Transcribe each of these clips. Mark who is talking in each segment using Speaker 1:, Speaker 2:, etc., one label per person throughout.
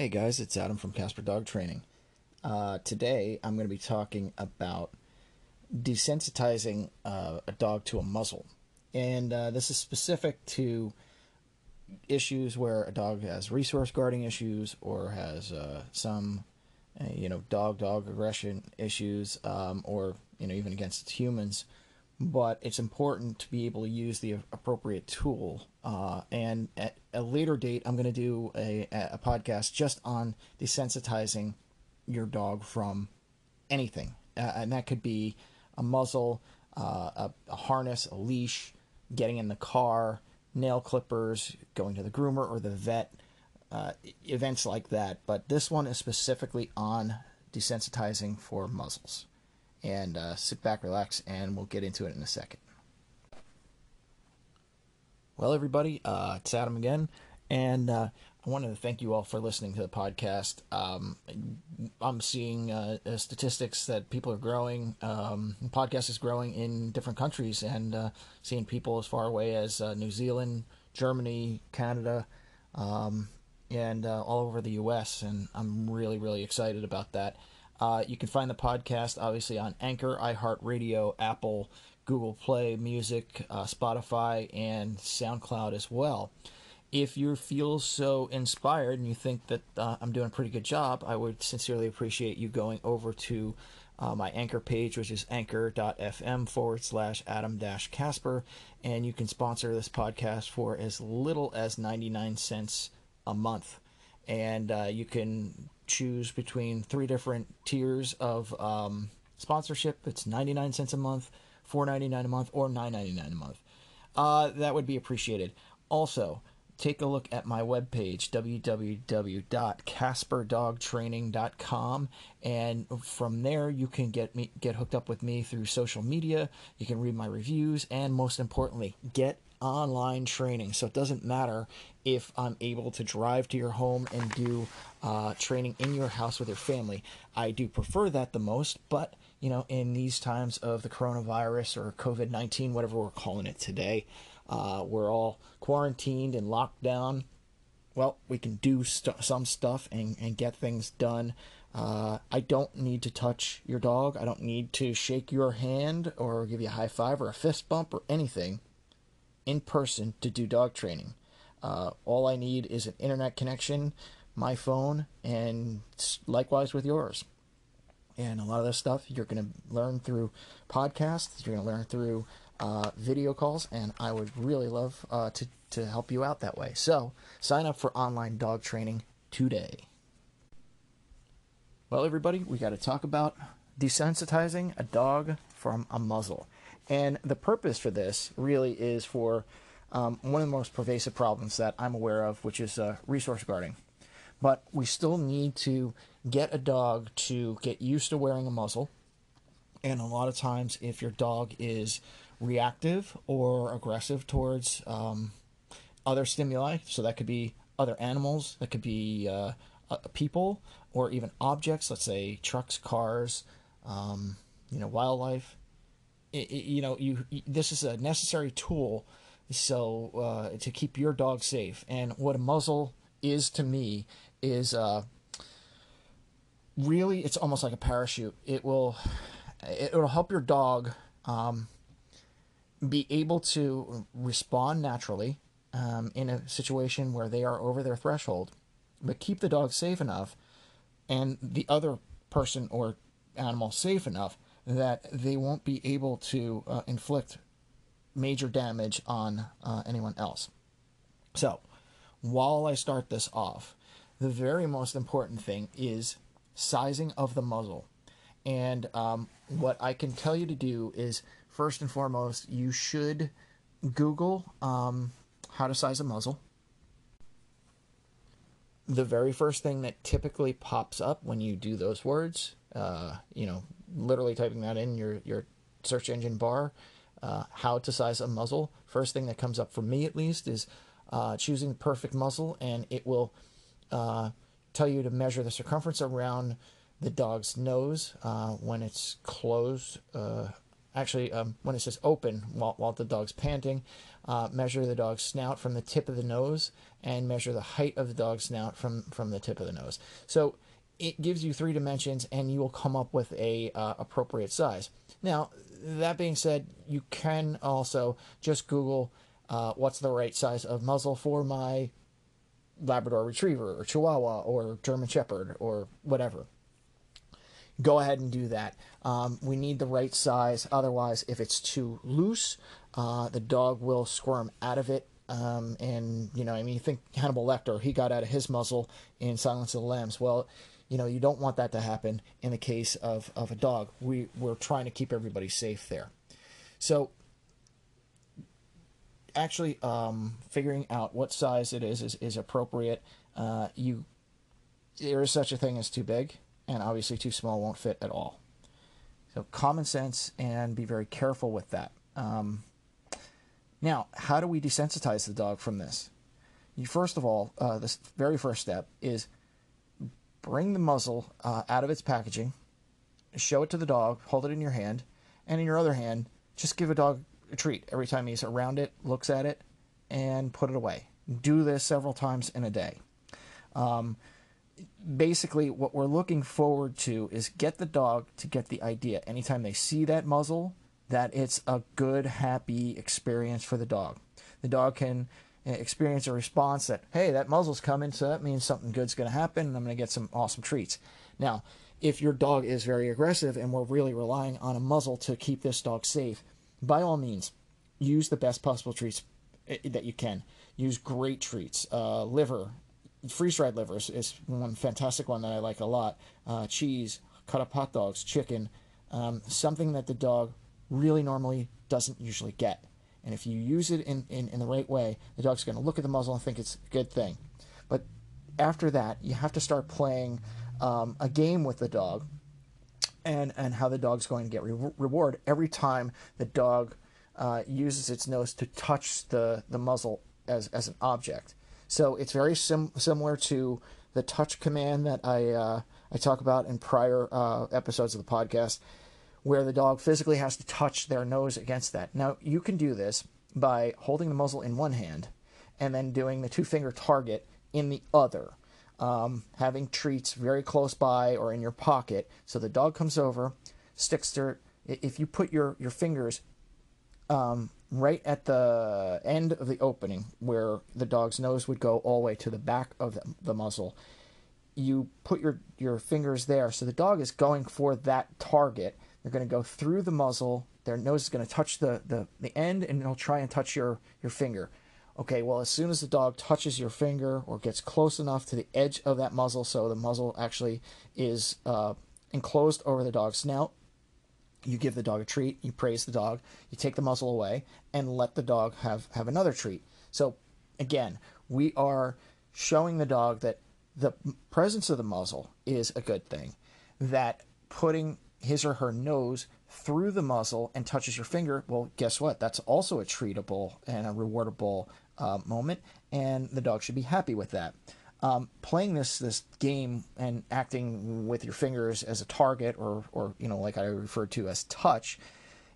Speaker 1: Hey guys, it's Adam from Casper Dog Training. Uh, today I'm going to be talking about desensitizing uh, a dog to a muzzle. And uh, this is specific to issues where a dog has resource guarding issues or has uh, some, uh, you know, dog dog aggression issues um, or, you know, even against humans but it's important to be able to use the appropriate tool. Uh, and at a later date, I'm going to do a, a podcast just on desensitizing your dog from anything. Uh, and that could be a muzzle, uh, a, a, harness, a leash, getting in the car, nail clippers, going to the groomer or the vet, uh, events like that. But this one is specifically on desensitizing for muzzles and uh, sit back, relax, and we'll get into it in a second. Well, everybody, uh, it's Adam again, and uh, I wanted to thank you all for listening to the podcast. Um, I'm seeing uh, uh, statistics that people are growing, um, podcast is growing in different countries, and uh, seeing people as far away as New Zealand, Germany, Canada, um, and all over the U.S., and I'm really, really excited about that. Uh, you can find the podcast obviously on Anchor, iHeartRadio, Apple, Google Play Music, uh, Spotify, and SoundCloud as well. If you feel so inspired and you think that uh, I'm doing a pretty good job, I would sincerely appreciate you going over to uh, my anchor page, which is anchor.fm forward slash Adam dash Casper, and you can sponsor this podcast for as little as 99 cents a month. And uh, you can choose between three different tiers of um, sponsorship. It's 99 cents a month, 4.99 a month, or 9.99 a month. Uh, that would be appreciated. Also, take a look at my webpage, www.casperdogtraining.com, and from there you can get me get hooked up with me through social media. You can read my reviews, and most importantly, get online training. So it doesn't matter if I'm able to drive to your home and do uh, training in your house with your family. I do prefer that the most, but you know, in these times of the coronavirus or COVID 19, whatever we're calling it today, uh, we're all quarantined and locked down. Well, we can do st- some stuff and, and get things done. Uh, I don't need to touch your dog. I don't need to shake your hand or give you a high five or a fist bump or anything in person to do dog training. Uh, all I need is an internet connection, my phone, and likewise with yours. And a lot of this stuff you're going to learn through podcasts, you're going to learn through uh, video calls, and I would really love uh, to, to help you out that way. So sign up for online dog training today. Well, everybody, we got to talk about desensitizing a dog from a muzzle. And the purpose for this really is for um, one of the most pervasive problems that I'm aware of, which is uh, resource guarding. But we still need to get a dog to get used to wearing a muzzle. And a lot of times, if your dog is reactive or aggressive towards um, other stimuli, so that could be other animals, that could be uh, uh, people, or even objects, let's say trucks, cars, um, you know, wildlife, you know, you, you, this is a necessary tool so uh, to keep your dog safe. And what a muzzle is to me is uh, really it's almost like a parachute. It will it will help your dog um, be able to respond naturally um, in a situation where they are over their threshold, but keep the dog safe enough and the other person or animal safe enough that they won't be able to uh, inflict major damage on uh, anyone else. So, while I start this off, the very most important thing is sizing of the muzzle. And um, what I can tell you to do is, first and foremost, you should Google um, how to size a muzzle. The very first thing that typically pops up when you do those words, uh, you know, literally typing that in your, your search engine bar, uh, how to size a muzzle. First thing that comes up for me, at least, is uh, choosing the perfect muzzle, and it will uh, tell you to measure the circumference around the dog's nose uh, when it's closed uh, actually, um, when it says open while, while the dog's panting, uh, measure the dog's snout from the tip of the nose and measure the height of the dog's snout from, from the tip of the nose. So it gives you three dimensions and you will come up with a uh, appropriate size. Now, that being said, you can also just Google uh, what's the right size of muzzle for my Labrador Retriever or Chihuahua or German Shepherd or whatever. Go ahead and do that. Um, we need the right size. Otherwise, if it's too loose, uh, the dog will squirm out of it. Um, and, you know, I mean, you think Hannibal Lecter, he got out of his muzzle in Silence of the Lambs. Well, you know, you don't want that to happen in the case of, of a dog. We, we're trying to keep everybody safe there. So actually um, figuring out what size it is is, is appropriate. Uh, you there is such a thing as too big, and obviously too small won't fit at all. So common sense and be very careful with that. Um, now, how do we desensitize the dog from this? You first of all, uh, the very first step is bring the muzzle uh, out of its packaging, show it to the dog, hold it in your hand, and in your other hand, just give a dog a treat every time he's around it, looks at it, and put it away. Do this several times in a day. Um, basically, what we're looking forward to is get the dog to get the idea anytime they see that muzzle that it's a good, happy experience for the dog. The dog can experience a response that, hey, that muzzle's coming, so that means something good's going to happen, and I'm going to get some awesome treats. Now, if your dog is very aggressive and we're really relying on a muzzle to keep this dog safe, by all means, use the best possible treats eh, that you can. Use great treats. Uh, liver, freeze dried liver is one fantastic one that I like a lot. Uh, cheese, cut up hot dogs, chicken, um, something that the dog really normally doesn't usually get. And if you use it in, in, in the right way, the dog's going to look at the muzzle and think it's a good thing. But after that, you have to start playing um, a game with the dog and and how the dog's going to get re- reward every time the dog uh, uses its nose to touch the the muzzle as as an object. So it's very sim- similar to the touch command that I uh, I talk about in prior uh, episodes of the podcast, where the dog physically has to touch their nose against that. Now you can do this by holding the muzzle in one hand and then doing the two finger target in the other um, having treats very close by or in your pocket. So the dog comes over, sticks their. If you put your your fingers um, right at the end of the opening where the dog's nose would go all the way to the back of the, the muzzle, you put your your fingers there. So the dog is going for that target. They're going to go through the muzzle. Their nose is going to touch the, the, the end, and it'll try and touch your, your finger. Okay, well, as soon as the dog touches your finger or gets close enough to the edge of that muzzle, so the muzzle actually is uh, enclosed over the dog's snout, you give the dog a treat, you praise the dog, you take the muzzle away, and let the dog have, have another treat. So, again, we are showing the dog that the presence of the muzzle is a good thing, that putting his or her nose through the muzzle and touches your finger, well, guess what? That's also a treatable and a rewardable uh, moment, and the dog should be happy with that. Um, playing this this game and acting with your fingers as a target, or or you know, like I referred to as touch,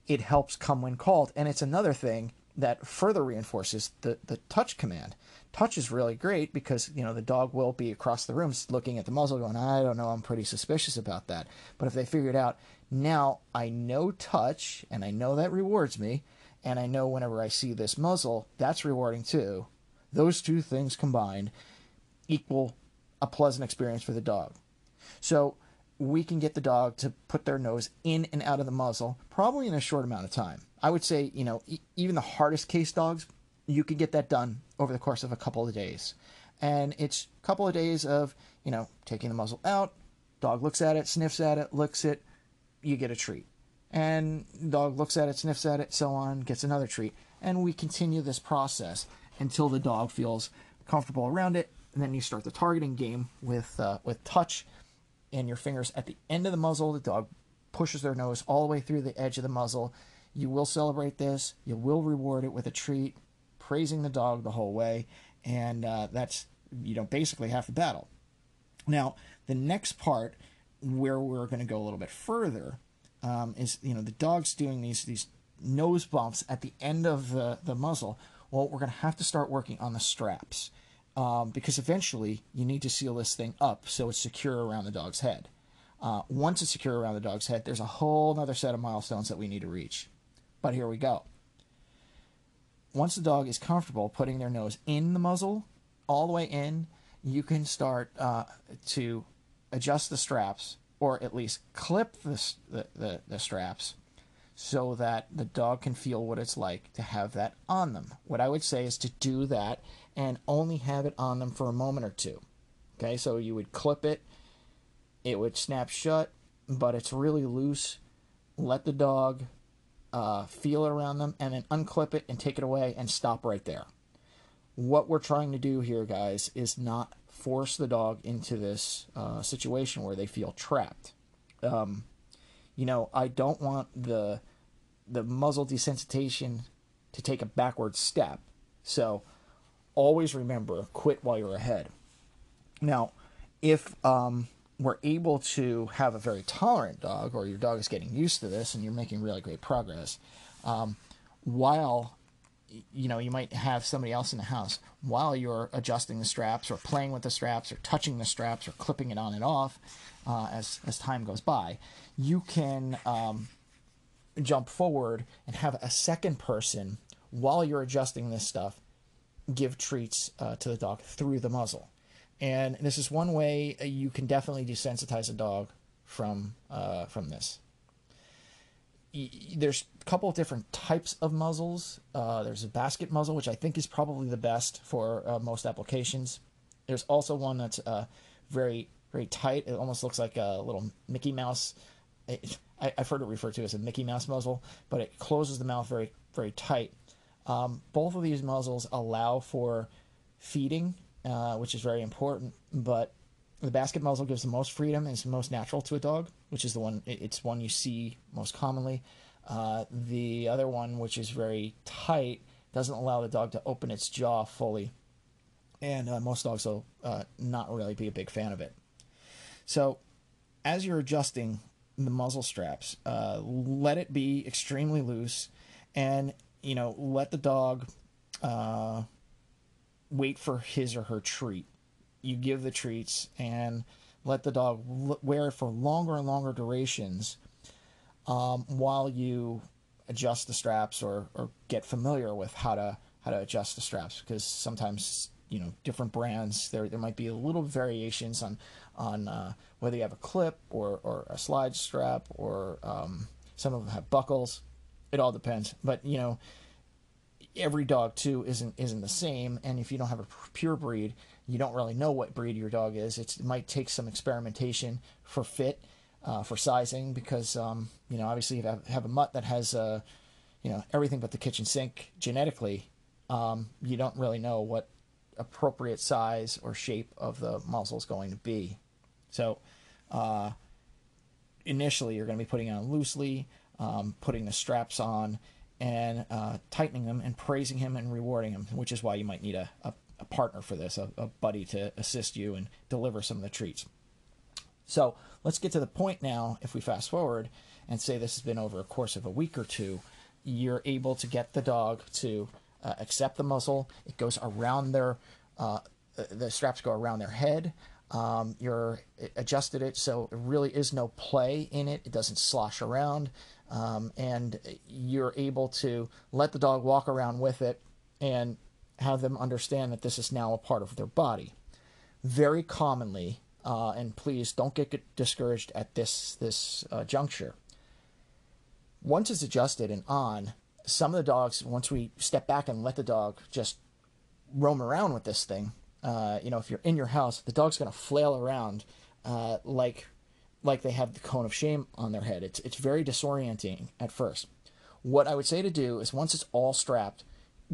Speaker 1: it helps come when called, and it's another thing that further reinforces the the touch command. Touch is really great because you know the dog will be across the room looking at the muzzle, going, "I don't know, I'm pretty suspicious about that." But if they figure it out, now I know touch, and I know that rewards me, and I know whenever I see this muzzle, that's rewarding too. Those two things combined equal a pleasant experience for the dog. So we can get the dog to put their nose in and out of the muzzle probably in a short amount of time. I would say, you know, e- even the hardest case dogs, you can get that done over the course of a couple of days. And it's a couple of days of, you know, taking the muzzle out, dog looks at it, sniffs at it, licks it, you get a treat and dog looks at it, sniffs at it, so on, gets another treat, and we continue this process until the dog feels comfortable around it, and then you start the targeting game with uh, with touch and your fingers at the end of the muzzle. The dog pushes their nose all the way through the edge of the muzzle. You will celebrate this. You will reward it with a treat, praising the dog the whole way, and uh, that's you know basically half the battle. Now the next part, where we're going to go a little bit further um, is you know the dog's doing these these nose bumps at the end of the, the muzzle. Well, we're going to have to start working on the straps um, because eventually you need to seal this thing up so it's secure around the dog's head. Uh, once it's secure around the dog's head, there's a whole other set of milestones that we need to reach. But here we go. Once the dog is comfortable putting their nose in the muzzle, all the way in, you can start uh, to adjust the straps or at least clip the, the, the, the straps so that the dog can feel what it's like to have that on them. What I would say is to do that and only have it on them for a moment or two. Okay, so you would clip it, it would snap shut, but it's really loose. Let the dog uh, feel it around them and then unclip it and take it away and stop right there. What we're trying to do here, guys, is not force the dog into this uh, situation where they feel trapped. Um, you know, I don't want the the muzzle desensitization to take a backward step. So always remember, quit while you're ahead. Now, if um, we're able to have a very tolerant dog, or your dog is getting used to this, and you're making really great progress, um, while you know you might have somebody else in the house while you're adjusting the straps or playing with the straps or touching the straps or clipping it on and off uh, as as time goes by you can um, jump forward and have a second person while you're adjusting this stuff give treats uh, to the dog through the muzzle and this is one way you can definitely desensitize a dog from uh, from this there's a couple of different types of muzzles. Uh, there's a basket muzzle, which I think is probably the best for uh, most applications. There's also one that's uh, very very tight. It almost looks like a little Mickey Mouse. It, I, have heard it referred to as a Mickey Mouse muzzle, but it closes the mouth very very tight. Um, both of these muzzles allow for feeding, uh, which is very important, but the basket muzzle gives the most freedom and is most natural to a dog, which is the one it's one you see most commonly. Uh, the other one, which is very tight, doesn't allow the dog to open its jaw fully, and uh, most dogs will uh, not really be a big fan of it. So, as you're adjusting the muzzle straps, uh, let it be extremely loose, and you know let the dog uh, wait for his or her treat. You give the treats and let the dog wear it for longer and longer durations um, while you adjust the straps or, or get familiar with how to how to adjust the straps because sometimes you know different brands there there might be a little variations on on uh, whether you have a clip or, or a slide strap or um, some of them have buckles. It all depends. But you know every dog too isn't isn't the same and if you don't have a pure breed you don't really know what breed your dog is. It's, it might take some experimentation for fit, uh, for sizing, because um, you know obviously if you have, have a mutt that has uh, you know everything but the kitchen sink genetically, um, you don't really know what appropriate size or shape of the muzzle is going to be. So uh, initially you're going to be putting on loosely, um, putting the straps on, and uh, tightening them and praising him and rewarding him, which is why you might need a, a a partner for this, a, a buddy to assist you and deliver some of the treats. So let's get to the point now. If we fast forward and say this has been over a course of a week or two, you're able to get the dog to uh, accept the muzzle. It goes around their, uh, the straps go around their head. Um, you're adjusted it so it really is no play in it. It doesn't slosh around, um, and you're able to let the dog walk around with it and have them understand that this is now a part of their body. Very commonly, uh, and please don't get discouraged at this this uh, juncture. Once it's adjusted and on, some of the dogs, once we step back and let the dog just roam around with this thing, uh, you know, if you're in your house, the dog's going to flail around uh, like like they have the cone of shame on their head. It's it's very disorienting at first. What I would say to do is once it's all strapped,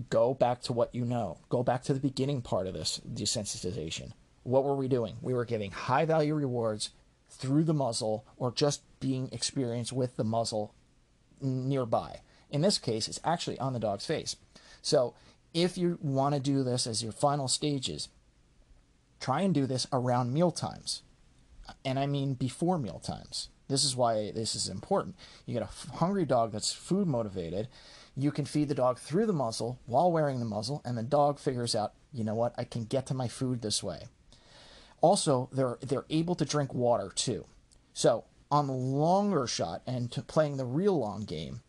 Speaker 1: go back to what you know. Go back to the beginning part of this desensitization. What were we doing? We were giving high value rewards through the muzzle or just being experienced with the muzzle nearby. In this case, it's actually on the dog's face. So if you want to do this as your final stages, try and do this around meal times. And I mean before meal times. This is why this is important. You get a hungry dog that's food motivated. You can feed the dog through the muzzle while wearing the muzzle, and the dog figures out, you know what, I can get to my food this way. Also, they're they're able to drink water too. So on the longer shot and playing the real long game,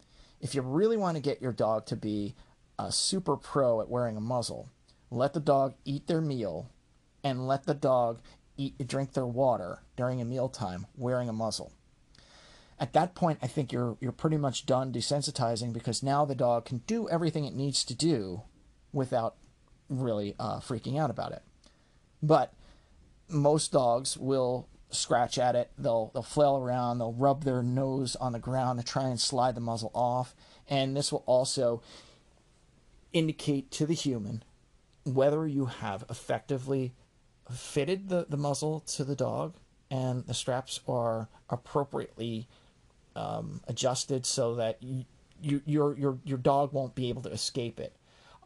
Speaker 1: if you really want to get your dog to be a super pro at wearing a muzzle, let the dog eat their meal and let the dog eat drink their water during a mealtime wearing a muzzle. At that point, I think you're you're pretty much done desensitizing because now the dog can do everything it needs to do without really uh, freaking out about it. But most dogs will scratch at it. They'll they'll flail around. They'll rub their nose on the ground to try and slide the muzzle off. And this will also indicate to the human whether you have effectively fitted the, the muzzle to the dog and the straps are appropriately um, adjusted so that you, you, your your your dog won't be able to escape it.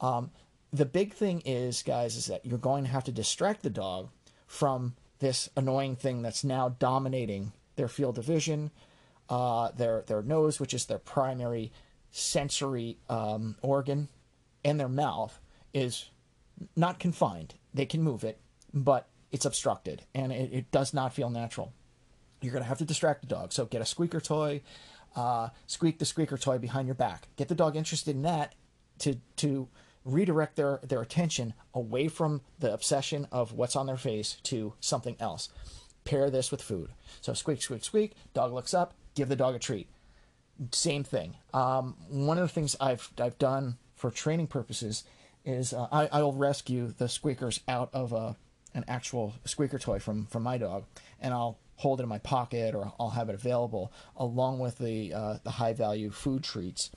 Speaker 1: Um, the big thing is, guys, is that you're going to have to distract the dog from this annoying thing that's now dominating their field of vision, uh, their their nose, which is their primary sensory um, organ, and their mouth is not confined. They can move it, but it's obstructed, and it, it does not feel natural. You're going to have to distract the dog. So get a squeaker toy, uh, squeak the squeaker toy behind your back. Get the dog interested in that to to redirect their, their attention away from the obsession of what's on their face to something else. Pair this with food. So squeak, squeak, squeak. Dog looks up. Give the dog a treat. Same thing. Um, one of the things I've I've done for training purposes is uh, I, I'll rescue the squeakers out of a, an actual squeaker toy from from my dog, and I'll hold it in my pocket or I'll have it available along with the uh, the high value food treats.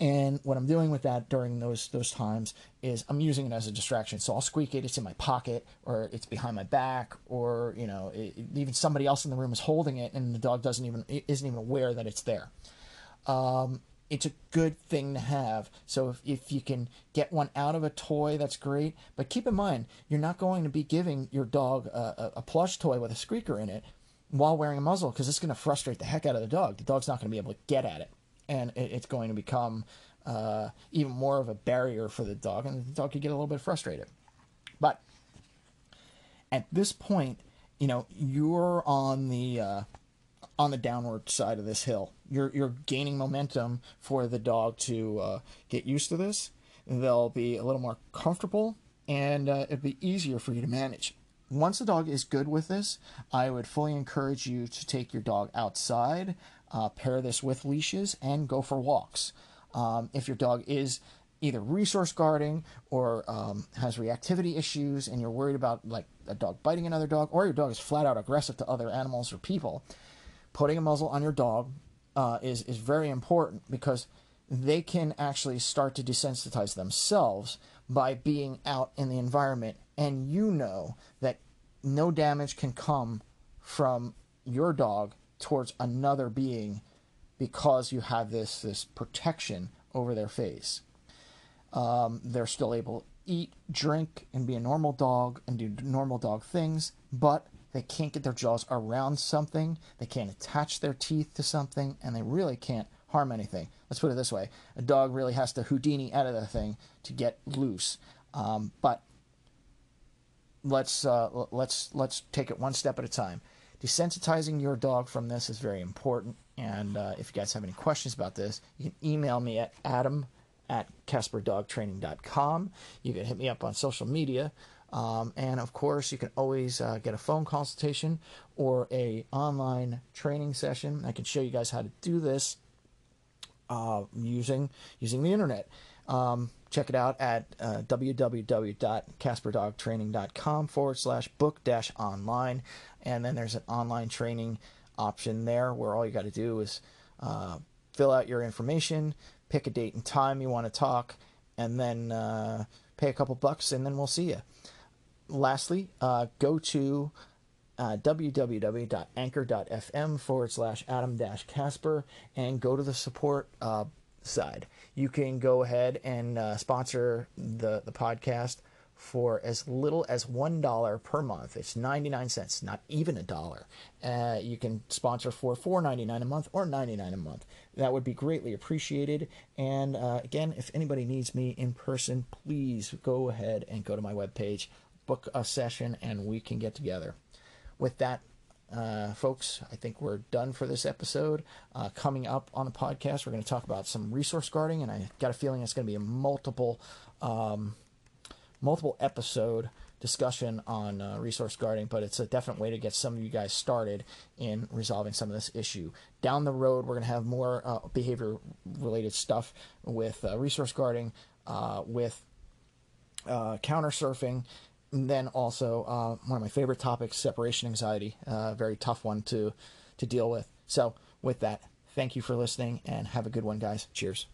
Speaker 1: And what I'm doing with that during those those times is I'm using it as a distraction. So I'll squeak it. It's in my pocket, or it's behind my back, or you know, it, even somebody else in the room is holding it, and the dog doesn't even isn't even aware that it's there. Um, it's a good thing to have. So if, if you can get one out of a toy, that's great. But keep in mind, you're not going to be giving your dog a, a plush toy with a squeaker in it while wearing a muzzle because it's going to frustrate the heck out of the dog. The dog's not going to be able to get at it and it's going to become uh, even more of a barrier for the dog, and the dog could get a little bit frustrated. But at this point, you know you're on the uh, on the downward side of this hill. You're you're gaining momentum for the dog to uh, get used to this. They'll be a little more comfortable, and uh, it'll be easier for you to manage. Once the dog is good with this, I would fully encourage you to take your dog outside, uh, pair this with leashes, and go for walks. Um, if your dog is either resource guarding or um, has reactivity issues and you're worried about like a dog biting another dog or your dog is flat out aggressive to other animals or people putting a muzzle on your dog uh, is, is very important because they can actually start to desensitize themselves by being out in the environment and you know that no damage can come from your dog towards another being because you have this this protection over their face. Um, they're still able to eat, drink, and be a normal dog and do normal dog things, but they can't get their jaws around something. They can't attach their teeth to something, and they really can't harm anything. Let's put it this way: a dog really has to Houdini out of the thing to get loose. Um, but let's uh, let's let's take it one step at a time desensitizing your dog from this is very important. And uh, if you guys have any questions about this, you can email me at adam at casperdogtraining.com. You can hit me up on social media. Um, and of course, you can always uh, get a phone consultation or a online training session. I can show you guys how to do this uh, using using the internet. Um, check it out at uh, www.casperdogtraining.com forward slash book dash online. And then there's an online training option there where all you got to do is uh, fill out your information, pick a date and time you want to talk, and then uh, pay a couple bucks, and then we'll see you. Lastly, uh, go to uh, www.anchor.fm forward slash adam dash casper and go to the support uh, side. You can go ahead and uh, sponsor the, the podcast for as little as $1 per month. It's 99 cents, not even a dollar. Uh, you can sponsor for $4.99 a month or 99 a month. That would be greatly appreciated. And uh, again, if anybody needs me in person, please go ahead and go to my webpage, book a session, and we can get together. With that, uh, folks, I think we're done for this episode. Uh, coming up on the podcast, we're going to talk about some resource guarding, and I got a feeling it's going to be a multiple, um, multiple episode discussion on uh, resource guarding, but it's a definite way to get some of you guys started in resolving some of this issue. Down the road, we're going to have more uh, behavior related stuff with uh, resource guarding, uh, with counter surfing and then also uh, one of my favorite topics, separation anxiety, a uh, very tough one to to deal with. So with that, thank you for listening and have a good one, guys. Cheers.